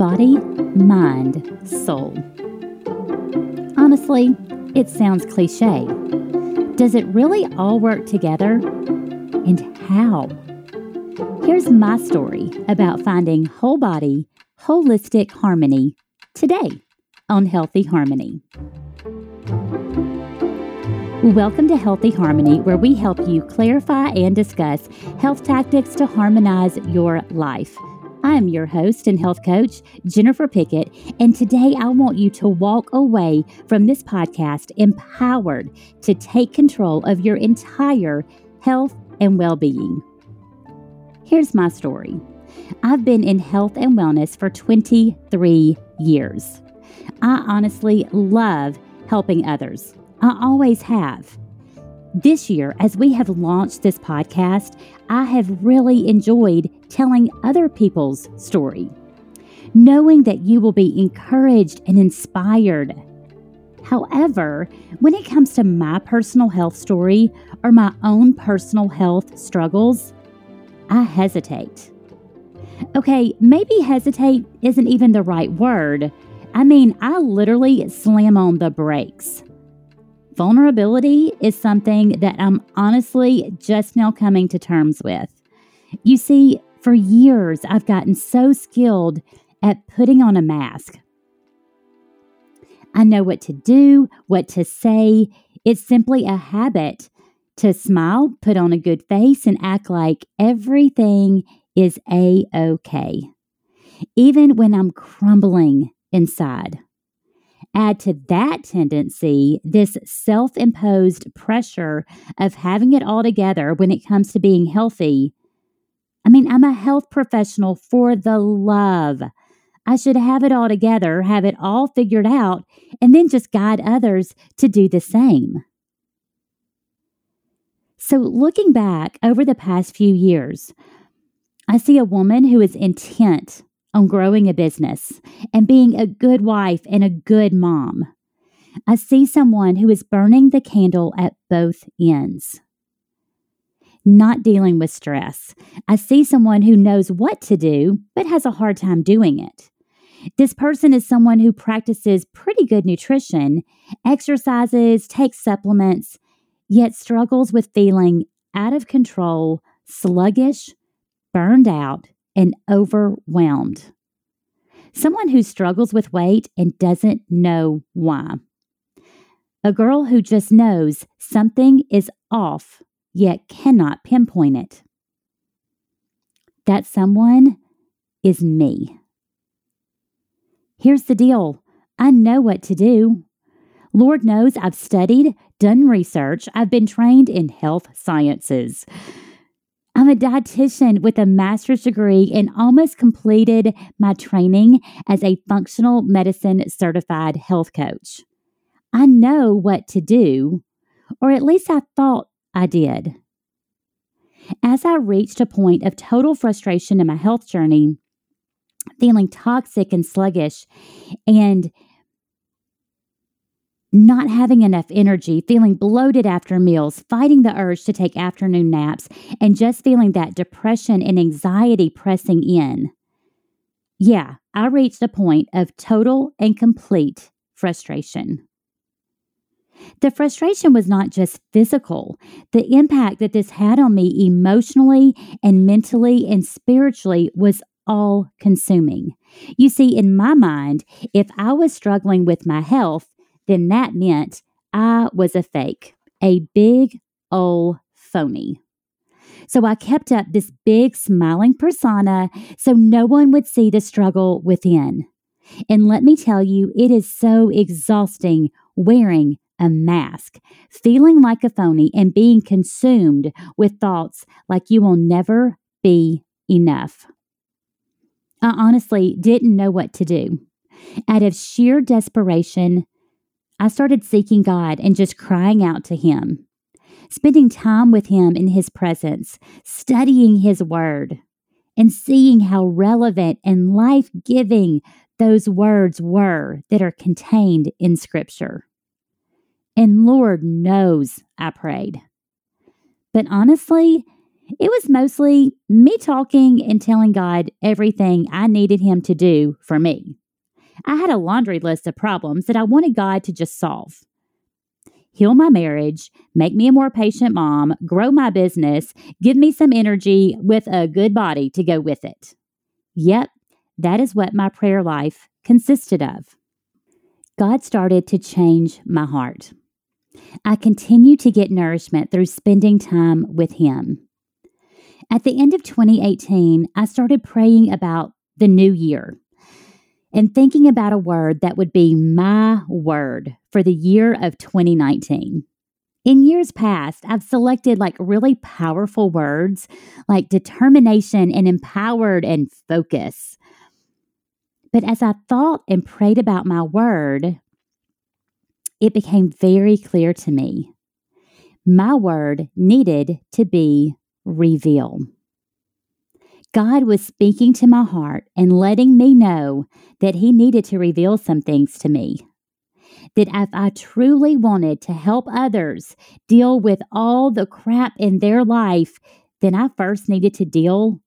body, mind, soul. Honestly, it sounds cliche. Does it really all work together? And how? Here's my story about finding whole body, holistic harmony today on Healthy Harmony. Welcome to Healthy Harmony, where we help you clarify and discuss health tactics to harmonize your life. I'm your host and health coach, Jennifer Pickett, and today I want you to walk away from this podcast empowered to take control of your entire health and well being. Here's my story I've been in health and wellness for 23 years. I honestly love helping others, I always have. This year, as we have launched this podcast, I have really enjoyed telling other people's story, knowing that you will be encouraged and inspired. However, when it comes to my personal health story or my own personal health struggles, I hesitate. Okay, maybe hesitate isn't even the right word. I mean, I literally slam on the brakes. Vulnerability is something that I'm honestly just now coming to terms with. You see, for years, I've gotten so skilled at putting on a mask. I know what to do, what to say. It's simply a habit to smile, put on a good face, and act like everything is a okay, even when I'm crumbling inside. Add to that tendency this self imposed pressure of having it all together when it comes to being healthy. I mean, I'm a health professional for the love. I should have it all together, have it all figured out, and then just guide others to do the same. So, looking back over the past few years, I see a woman who is intent on growing a business and being a good wife and a good mom. I see someone who is burning the candle at both ends, not dealing with stress. I see someone who knows what to do, but has a hard time doing it. This person is someone who practices pretty good nutrition, exercises, takes supplements, yet struggles with feeling out of control, sluggish, burned out, and overwhelmed. Someone who struggles with weight and doesn't know why. A girl who just knows something is off, yet cannot pinpoint it. That someone is me. Here's the deal I know what to do. Lord knows I've studied, done research, I've been trained in health sciences. I'm a dietitian with a master's degree and almost completed my training as a functional medicine certified health coach. I know what to do, or at least I thought I did. As I reached a point of total frustration in my health journey, feeling toxic and sluggish, and not having enough energy, feeling bloated after meals, fighting the urge to take afternoon naps, and just feeling that depression and anxiety pressing in. Yeah, I reached a point of total and complete frustration. The frustration was not just physical. The impact that this had on me emotionally and mentally and spiritually was all consuming. You see, in my mind, if I was struggling with my health, then that meant I was a fake, a big old phony. So I kept up this big smiling persona so no one would see the struggle within. And let me tell you, it is so exhausting wearing a mask, feeling like a phony, and being consumed with thoughts like you will never be enough. I honestly didn't know what to do. Out of sheer desperation, I started seeking God and just crying out to Him, spending time with Him in His presence, studying His Word, and seeing how relevant and life giving those words were that are contained in Scripture. And Lord knows I prayed. But honestly, It was mostly me talking and telling God everything I needed Him to do for me. I had a laundry list of problems that I wanted God to just solve. Heal my marriage, make me a more patient mom, grow my business, give me some energy with a good body to go with it. Yep, that is what my prayer life consisted of. God started to change my heart. I continue to get nourishment through spending time with Him. At the end of 2018, I started praying about the new year and thinking about a word that would be my word for the year of 2019. In years past, I've selected like really powerful words like determination and empowered and focus. But as I thought and prayed about my word, it became very clear to me. My word needed to be reveal. God was speaking to my heart and letting me know that He needed to reveal some things to me. That if I truly wanted to help others deal with all the crap in their life, then I first needed to deal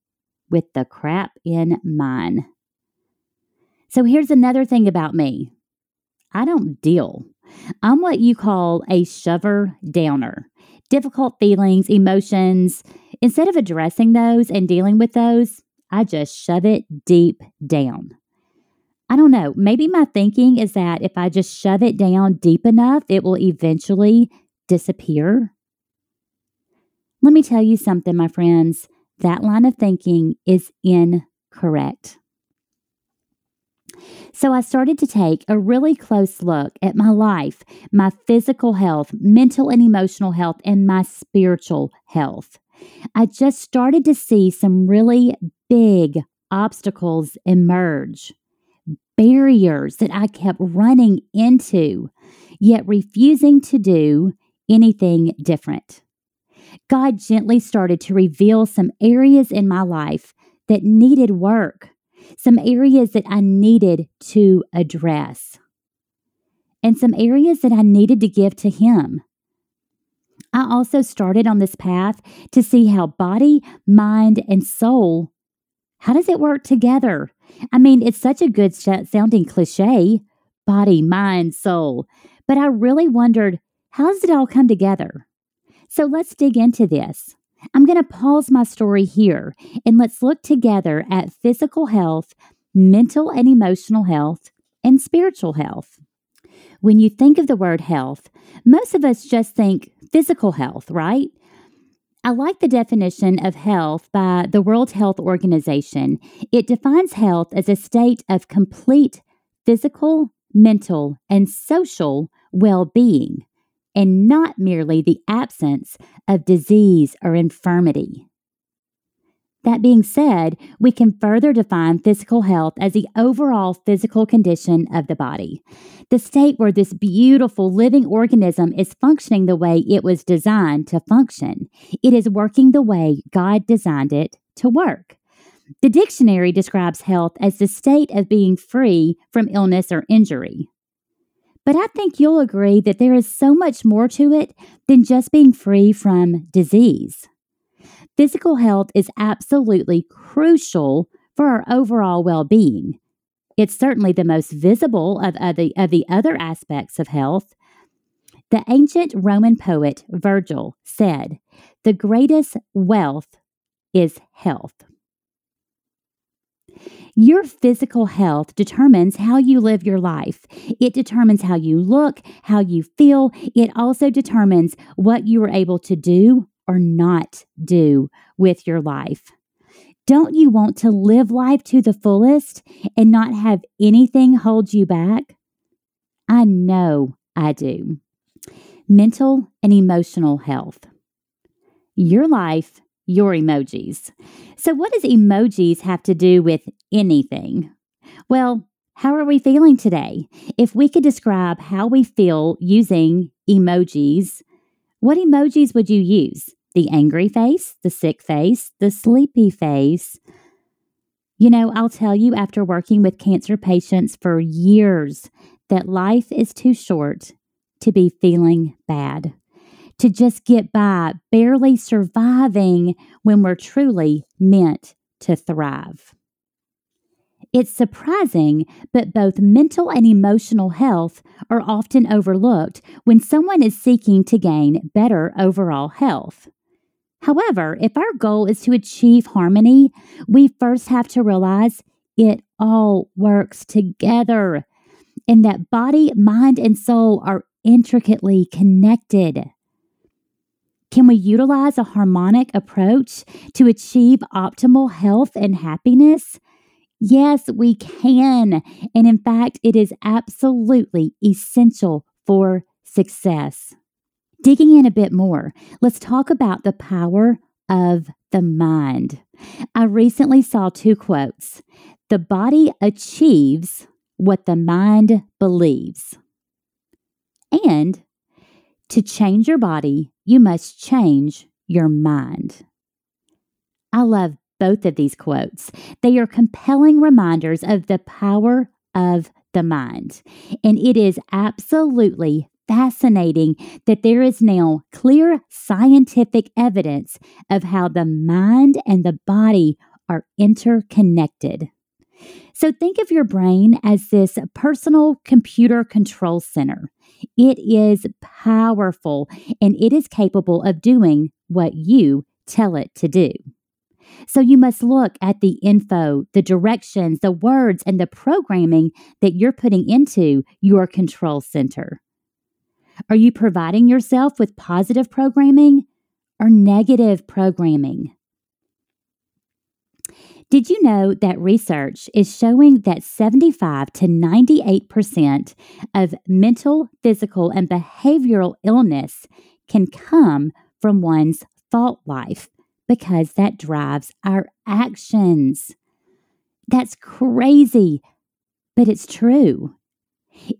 with the crap in mine. So here's another thing about me I don't deal. I'm what you call a shover downer. Difficult feelings, emotions, instead of addressing those and dealing with those, I just shove it deep down. I don't know. Maybe my thinking is that if I just shove it down deep enough, it will eventually disappear. Let me tell you something, my friends. That line of thinking is incorrect. So I started to take a really close look at my life, my physical health, mental and emotional health, and my spiritual health. I just started to see some really big obstacles emerge, barriers that I kept running into, yet refusing to do anything different. God gently started to reveal some areas in my life that needed work some areas that I needed to address, and some areas that I needed to give to Him. I also started on this path to see how body, mind, and soul how does it work together? I mean, it's such a good sounding cliche body, mind, soul. But I really wondered how does it all come together? So let's dig into this. I'm going to pause my story here and let's look together at physical health, mental and emotional health, and spiritual health. When you think of the word health, most of us just think physical health, right? I like the definition of health by the World Health Organization. It defines health as a state of complete physical, mental, and social well being and not merely the absence of disease or infirmity. That being said, we can further define physical health as the overall physical condition of the body, the state where this beautiful living organism is functioning the way it was designed to function. It is working the way God designed it to work. The dictionary describes health as the state of being free from illness or injury. But I think you'll agree that there is so much more to it than just being free from disease. Physical health is absolutely crucial for our overall well being. It's certainly the most visible of, of, the, of the other aspects of health. The ancient Roman poet Virgil said, The greatest wealth is health. Your physical health determines how you live your life. It determines how you look, how you feel. It also determines what you are able to do or not do with your life. Don't you want to live life to the fullest and not have anything hold you back? I know I do. Mental and emotional health. Your life your emojis. So, what does emojis have to do with anything? Well, how are we feeling today? If we could describe how we feel using emojis, what emojis would you use? The angry face, the sick face, the sleepy face? You know, I'll tell you after working with cancer patients for years that life is too short to be feeling bad to just get by, barely surviving when we're truly meant to thrive. It's surprising, but both mental and emotional health are often overlooked when someone is seeking to gain better overall health. However, if our goal is to achieve harmony, we first have to realize it all works together and that body, mind, and soul are intricately connected. Can we utilize a harmonic approach to achieve optimal health and happiness? Yes, we can. And in fact, it is absolutely essential for success. Digging in a bit more, let's talk about the power of the mind. I recently saw two quotes The body achieves what the mind believes. And to change your body, you must change your mind. I love both of these quotes. They are compelling reminders of the power of the mind. And it is absolutely fascinating that there is now clear scientific evidence of how the mind and the body are interconnected. So think of your brain as this personal computer control center. It is powerful and it is capable of doing what you tell it to do. So you must look at the info, the directions, the words, and the programming that you're putting into your control center. Are you providing yourself with positive programming or negative programming? Did you know that research is showing that 75 to 98% of mental, physical, and behavioral illness can come from one's thought life? Because that drives our actions. That's crazy, but it's true.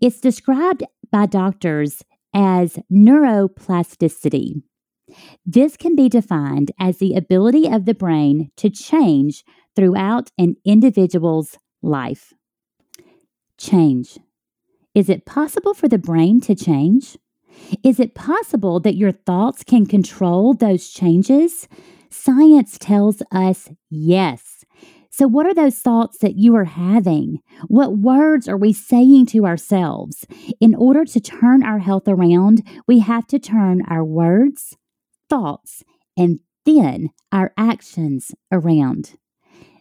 It's described by doctors as neuroplasticity. This can be defined as the ability of the brain to change throughout an individual's life. Change. Is it possible for the brain to change? Is it possible that your thoughts can control those changes? Science tells us yes. So, what are those thoughts that you are having? What words are we saying to ourselves? In order to turn our health around, we have to turn our words, thoughts, and then our actions around.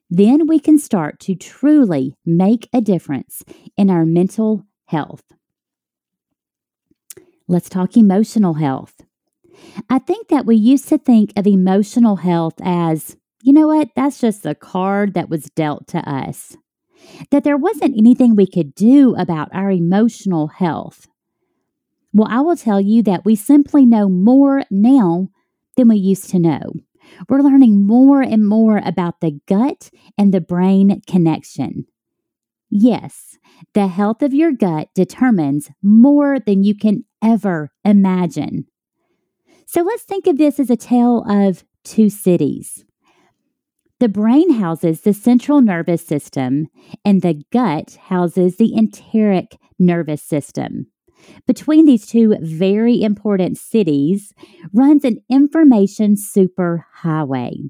Then we can start to truly make a difference in our mental health. Let's talk emotional health. I think that we used to think of emotional health as, you know what, that's just a card that was dealt to us. That there wasn't anything we could do about our emotional health. Well, I will tell you that we simply know more now than we used to know. We're learning more and more about the gut and the brain connection. Yes, the health of your gut determines more than you can ever imagine. So let's think of this as a tale of two cities. The brain houses the central nervous system, and the gut houses the enteric nervous system. Between these two very important cities runs an information superhighway.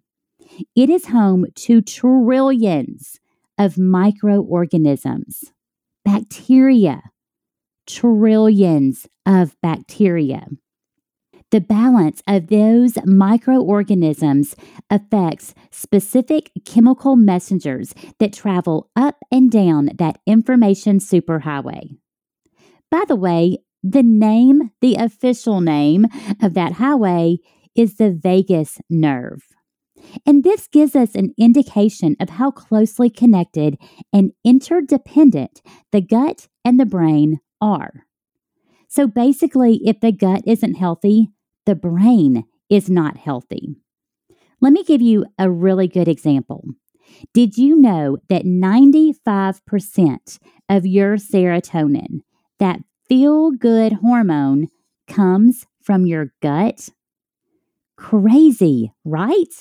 It is home to trillions of microorganisms, bacteria, trillions of bacteria. The balance of those microorganisms affects specific chemical messengers that travel up and down that information superhighway. By the way, the name, the official name of that highway is the vagus nerve. And this gives us an indication of how closely connected and interdependent the gut and the brain are. So basically, if the gut isn't healthy, the brain is not healthy. Let me give you a really good example. Did you know that 95% of your serotonin, that feel good hormone, comes from your gut? Crazy, right?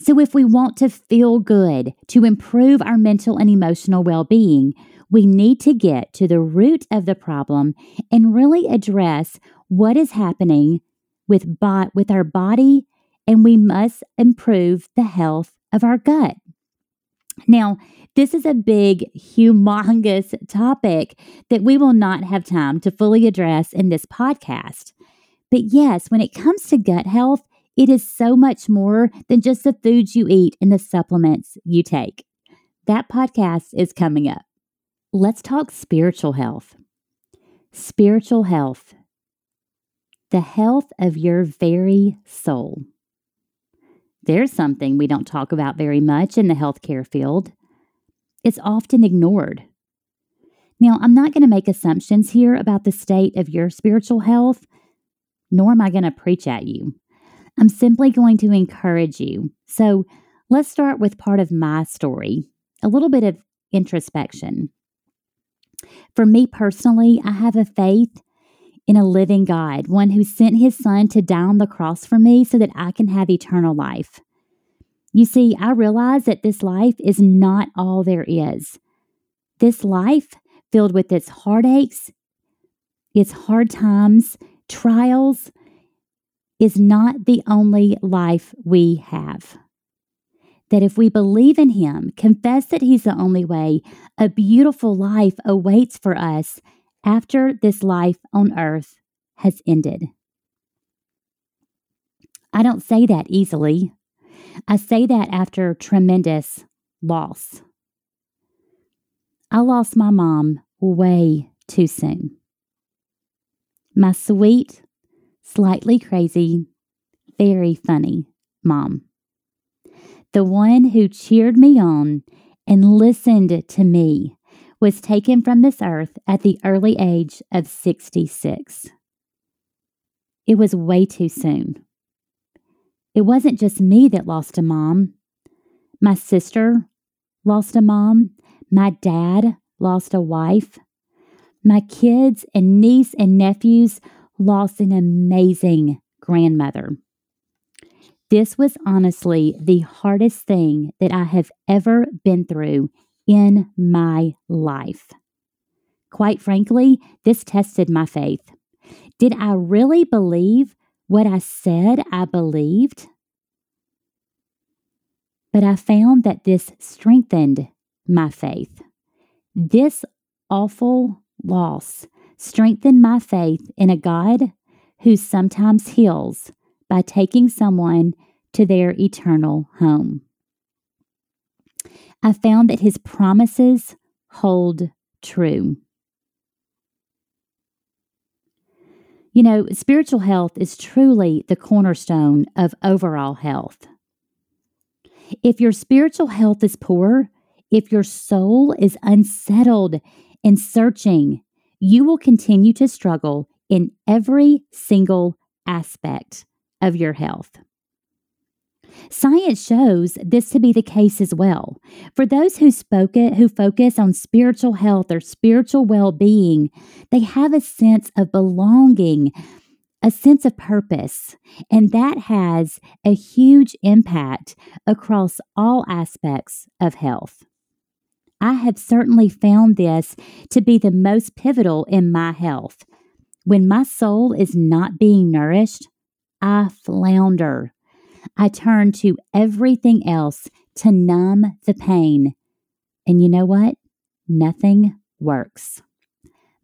So, if we want to feel good, to improve our mental and emotional well being, we need to get to the root of the problem and really address what is happening with, bo- with our body, and we must improve the health of our gut. Now, this is a big, humongous topic that we will not have time to fully address in this podcast. But yes, when it comes to gut health, it is so much more than just the foods you eat and the supplements you take. That podcast is coming up. Let's talk spiritual health. Spiritual health, the health of your very soul. There's something we don't talk about very much in the healthcare field. It's often ignored. Now, I'm not going to make assumptions here about the state of your spiritual health, nor am I going to preach at you. I'm simply going to encourage you. So let's start with part of my story a little bit of introspection. For me personally, I have a faith in a living God, one who sent his son to die on the cross for me so that I can have eternal life. You see, I realize that this life is not all there is. This life, filled with its heartaches, its hard times, trials, is not the only life we have. That if we believe in Him, confess that He's the only way, a beautiful life awaits for us after this life on earth has ended. I don't say that easily. I say that after tremendous loss. I lost my mom way too soon. My sweet, slightly crazy, very funny mom. The one who cheered me on and listened to me was taken from this earth at the early age of 66. It was way too soon. It wasn't just me that lost a mom. My sister lost a mom. My dad lost a wife. My kids and niece and nephews lost an amazing grandmother. This was honestly the hardest thing that I have ever been through in my life. Quite frankly, this tested my faith. Did I really believe what I said I believed? But I found that this strengthened my faith. This awful loss strengthened my faith in a God who sometimes heals by taking someone to their eternal home. I found that his promises hold true. You know, spiritual health is truly the cornerstone of overall health. If your spiritual health is poor, if your soul is unsettled and searching, you will continue to struggle in every single aspect of your health. Science shows this to be the case as well. For those who spoke it, who focus on spiritual health or spiritual well-being, they have a sense of belonging, a sense of purpose, and that has a huge impact across all aspects of health. I have certainly found this to be the most pivotal in my health. When my soul is not being nourished, I flounder. I turn to everything else to numb the pain. And you know what? Nothing works.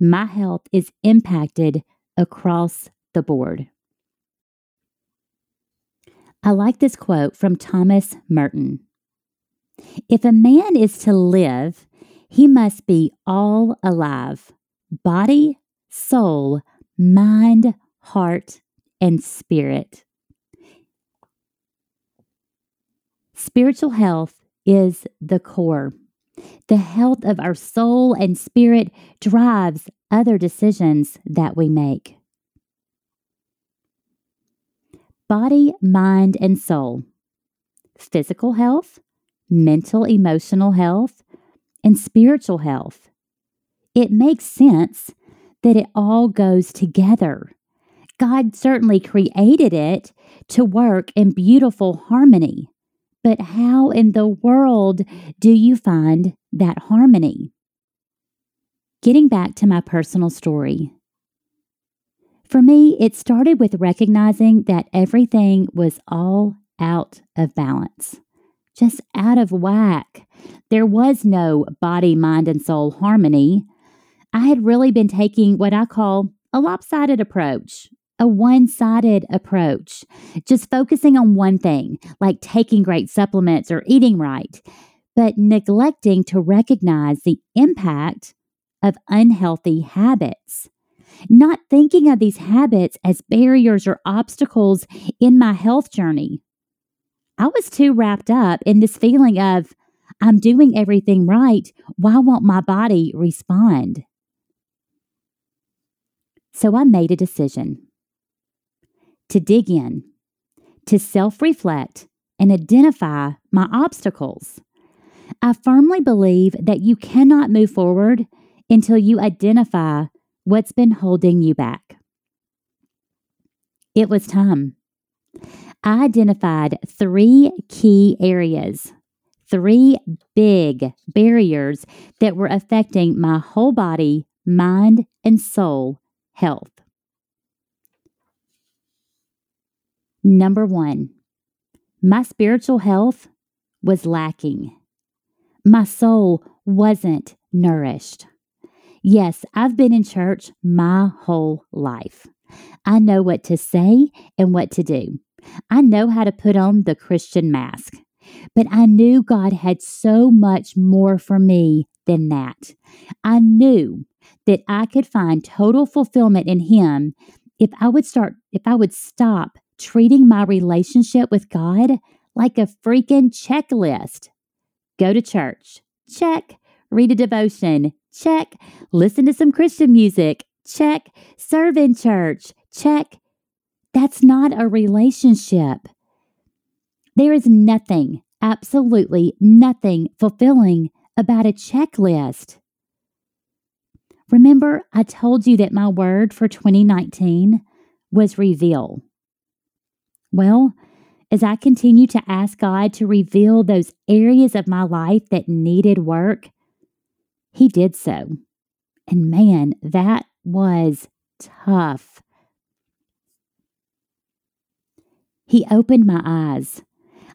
My health is impacted across the board. I like this quote from Thomas Merton. If a man is to live, he must be all alive body, soul, mind, heart, and spirit. Spiritual health is the core. The health of our soul and spirit drives other decisions that we make. Body, mind, and soul. Physical health, mental, emotional health, and spiritual health. It makes sense that it all goes together. God certainly created it to work in beautiful harmony. But how in the world do you find that harmony? Getting back to my personal story. For me, it started with recognizing that everything was all out of balance, just out of whack. There was no body, mind, and soul harmony. I had really been taking what I call a lopsided approach, a one sided approach, just focusing on one thing, like taking great supplements or eating right, but neglecting to recognize the impact of unhealthy habits. Not thinking of these habits as barriers or obstacles in my health journey. I was too wrapped up in this feeling of, I'm doing everything right. Why won't my body respond? So I made a decision to dig in, to self reflect, and identify my obstacles. I firmly believe that you cannot move forward until you identify what's been holding you back. It was time. I identified three key areas, three big barriers that were affecting my whole body, mind, and soul health. Number one, my spiritual health was lacking. My soul wasn't nourished. Yes, I've been in church my whole life. I know what to say and what to do. I know how to put on the Christian mask. But I knew God had so much more for me than that. I knew that I could find total fulfillment in Him if I would start, if I would stop treating my relationship with God like a freaking checklist. Go to church. Check. Read a devotion. Check. Listen to some Christian music. Check. Serve in church. Check. That's not a relationship. There is nothing, absolutely nothing fulfilling about a checklist. Remember, I told you that my word for 2019 was reveal. Well, as I continue to ask God to reveal those areas of my life that needed work, He did so. And man, that was tough. He opened my eyes.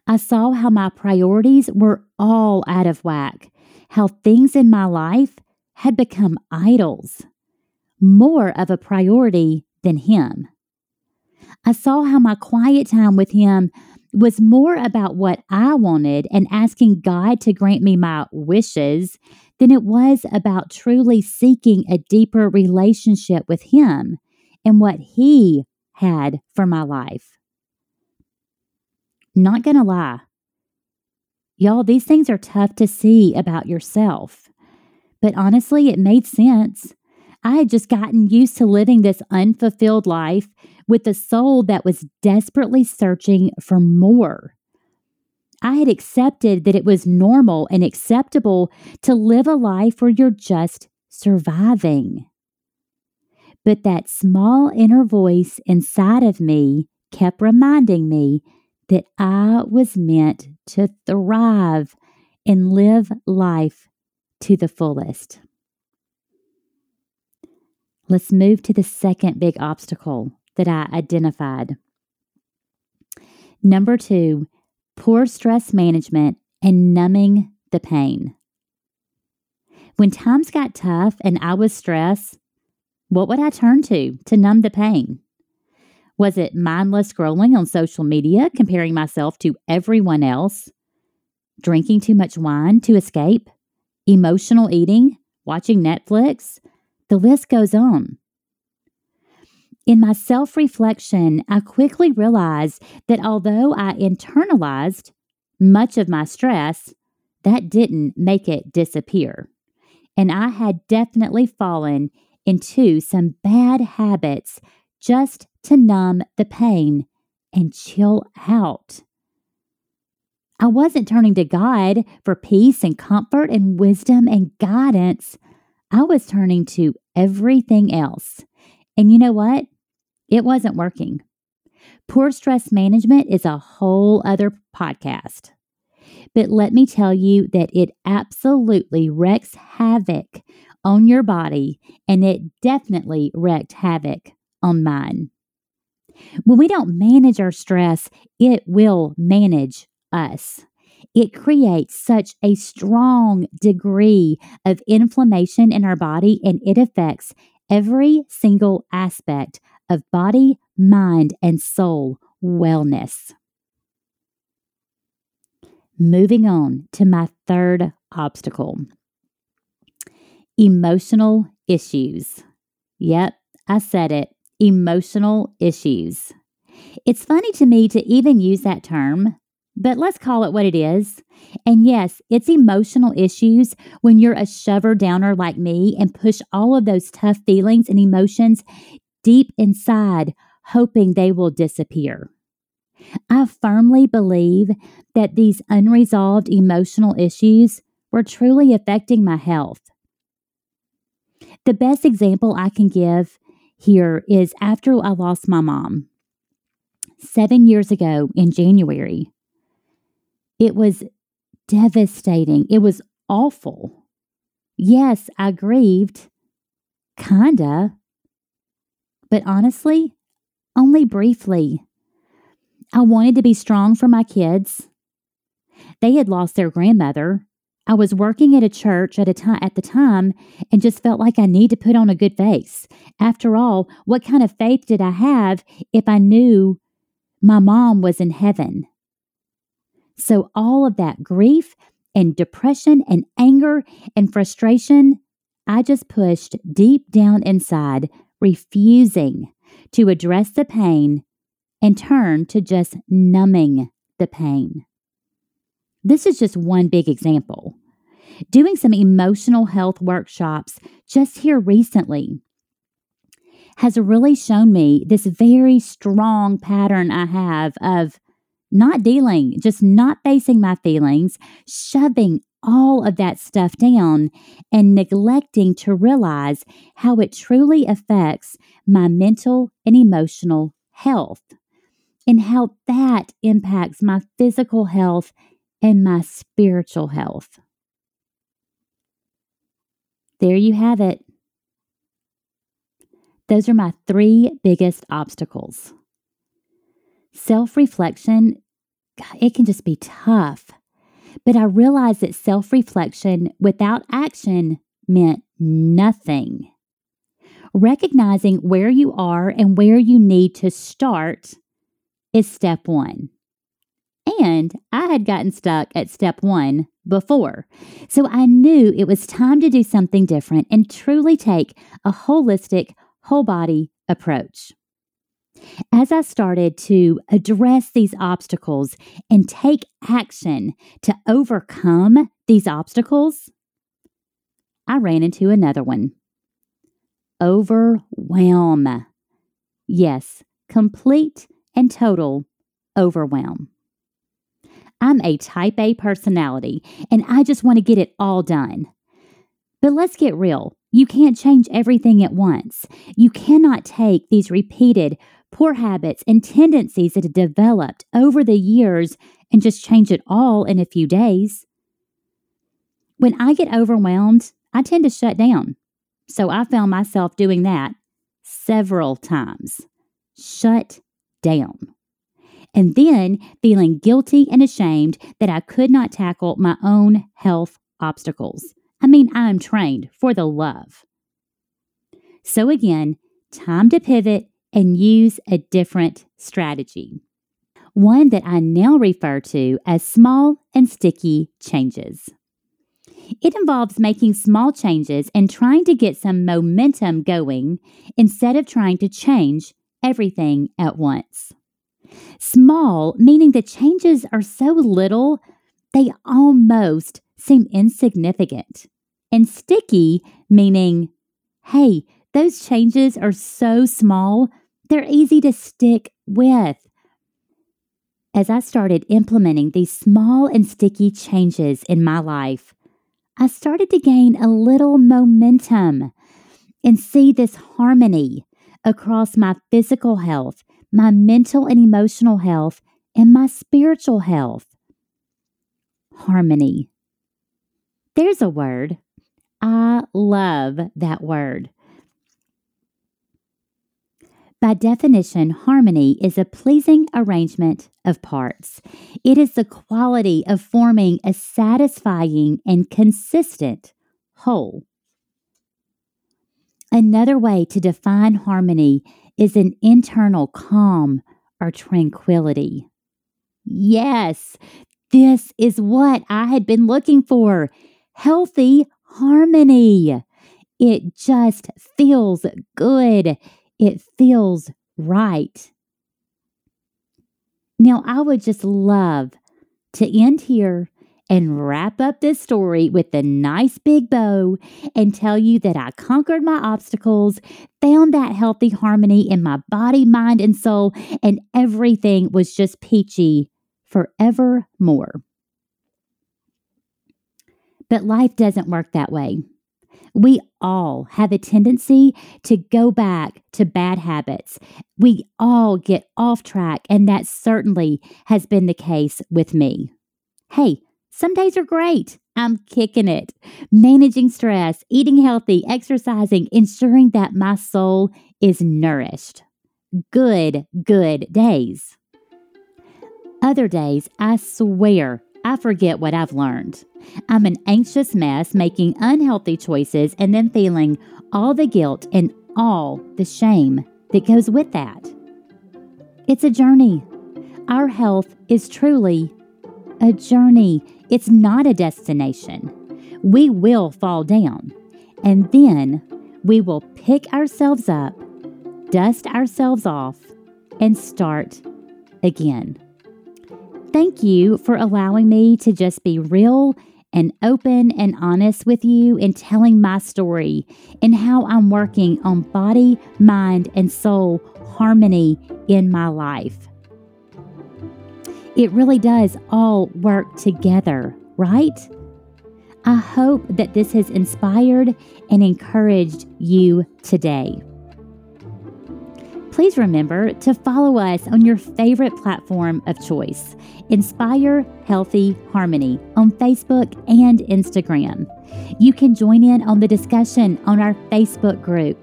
I saw how my priorities were all out of whack, how things in my life had become idols, more of a priority than Him. I saw how my quiet time with Him was more about what I wanted and asking God to grant me my wishes than it was about truly seeking a deeper relationship with Him and what He had for my life. Not gonna lie, y'all, these things are tough to see about yourself. But honestly, it made sense. I had just gotten used to living this unfulfilled life with a soul that was desperately searching for more. I had accepted that it was normal and acceptable to live a life where you're just surviving. But that small inner voice inside of me kept reminding me that I was meant to thrive and live life to the fullest. Let's move to the second big obstacle that I identified. Number two, poor stress management and numbing the pain. When times got tough and I was stressed, what would I turn to to numb the pain? Was it mindless scrolling on social media, comparing myself to everyone else? Drinking too much wine to escape? Emotional eating? Watching Netflix? The list goes on. In my self reflection, I quickly realized that although I internalized much of my stress, that didn't make it disappear. And I had definitely fallen into some bad habits just to numb the pain and chill out. I wasn't turning to God for peace and comfort and wisdom and guidance. I was turning to everything else. And you know what? It wasn't working. Poor stress management is a whole other podcast. But let me tell you that it absolutely wreaks havoc on your body, and it definitely wreaked havoc on mine. When we don't manage our stress, it will manage us. It creates such a strong degree of inflammation in our body and it affects every single aspect of body, mind, and soul wellness. Moving on to my third obstacle emotional issues. Yep, I said it emotional issues. It's funny to me to even use that term, but let's call it what it is. And yes, it's emotional issues when you're a shover downer like me and push all of those tough feelings and emotions deep inside, hoping they will disappear. I firmly believe that these unresolved emotional issues were truly affecting my health. The best example I can give here is after I lost my mom seven years ago in January. It was devastating. It was awful. Yes, I grieved, kinda, but honestly, only briefly. I wanted to be strong for my kids. They had lost their grandmother, I was working at a church at a time at the time and just felt like I need to put on a good face. After all, what kind of faith did I have if I knew my mom was in heaven? So all of that grief and depression and anger and frustration, I just pushed deep down inside, refusing to address the pain and turn to just numbing the pain. This is just one big example. Doing some emotional health workshops just here recently has really shown me this very strong pattern I have of not dealing, just not facing my feelings, shoving all of that stuff down and neglecting to realize how it truly affects my mental and emotional health and how that impacts my physical health and my spiritual health. There you have it. Those are my three biggest obstacles. Self reflection, it can just be tough. But I realized that self reflection without action meant nothing. Recognizing where you are and where you need to start is step one. And I had gotten stuck at step one before. So I knew it was time to do something different and truly take a holistic, whole body approach. As I started to address these obstacles and take action to overcome these obstacles, I ran into another one overwhelm. Yes, complete and total overwhelm. I'm a type A personality and I just want to get it all done. But let's get real. You can't change everything at once. You cannot take these repeated poor habits and tendencies that have developed over the years and just change it all in a few days. When I get overwhelmed, I tend to shut down. So I found myself doing that several times. Shut down and then feeling guilty and ashamed that I could not tackle my own health obstacles. I mean, I am trained for the love. So, again, time to pivot and use a different strategy. One that I now refer to as small and sticky changes. It involves making small changes and trying to get some momentum going instead of trying to change everything at once. Small, meaning the changes are so little, they almost seem insignificant. And sticky, meaning, hey, those changes are so small, they're easy to stick with. As I started implementing these small and sticky changes in my life, I started to gain a little momentum and see this harmony across my physical health my mental and emotional health, and my spiritual health. harmony. There's a word. I love that word. By definition, harmony is a pleasing arrangement of parts. It is the quality of forming a satisfying and consistent whole. Another way to define harmony is an internal calm or tranquility. Yes, this is what I had been looking for healthy harmony. It just feels good. It feels right. Now, I would just love to end here and wrap up this story with a nice big bow and tell you that I conquered my obstacles, found that healthy harmony in my body, mind, and soul, and everything was just peachy forevermore. But life doesn't work that way. We all have a tendency to go back to bad habits. We all get off track, and that certainly has been the case with me. Hey, some days are great. I'm kicking it. Managing stress, eating healthy, exercising, ensuring that my soul is nourished. Good, good days. Other days, I swear, I forget what I've learned. I'm an anxious mess making unhealthy choices and then feeling all the guilt and all the shame that goes with that. It's a journey. Our health is truly a journey, it's not a destination. We will fall down, and then we will pick ourselves up, dust ourselves off, and start again. Thank you for allowing me to just be real and open and honest with you in telling my story and how I'm working on body, mind, and soul harmony in my life. It really does all work together, right? I hope that this has inspired and encouraged you today please remember to follow us on your favorite platform of choice, Inspire Healthy Harmony, on Facebook and Instagram. You can join in on the discussion on our Facebook group.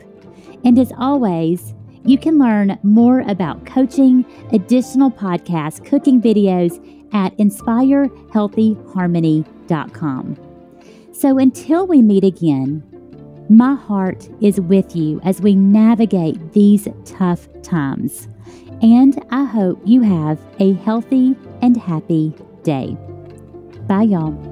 And as always, you can learn more about coaching, additional podcasts, cooking videos at inspirehealthyharmony.com. So until we meet again, my heart is with you as we navigate these tough times. And I hope you have a healthy and happy day. Bye, y'all.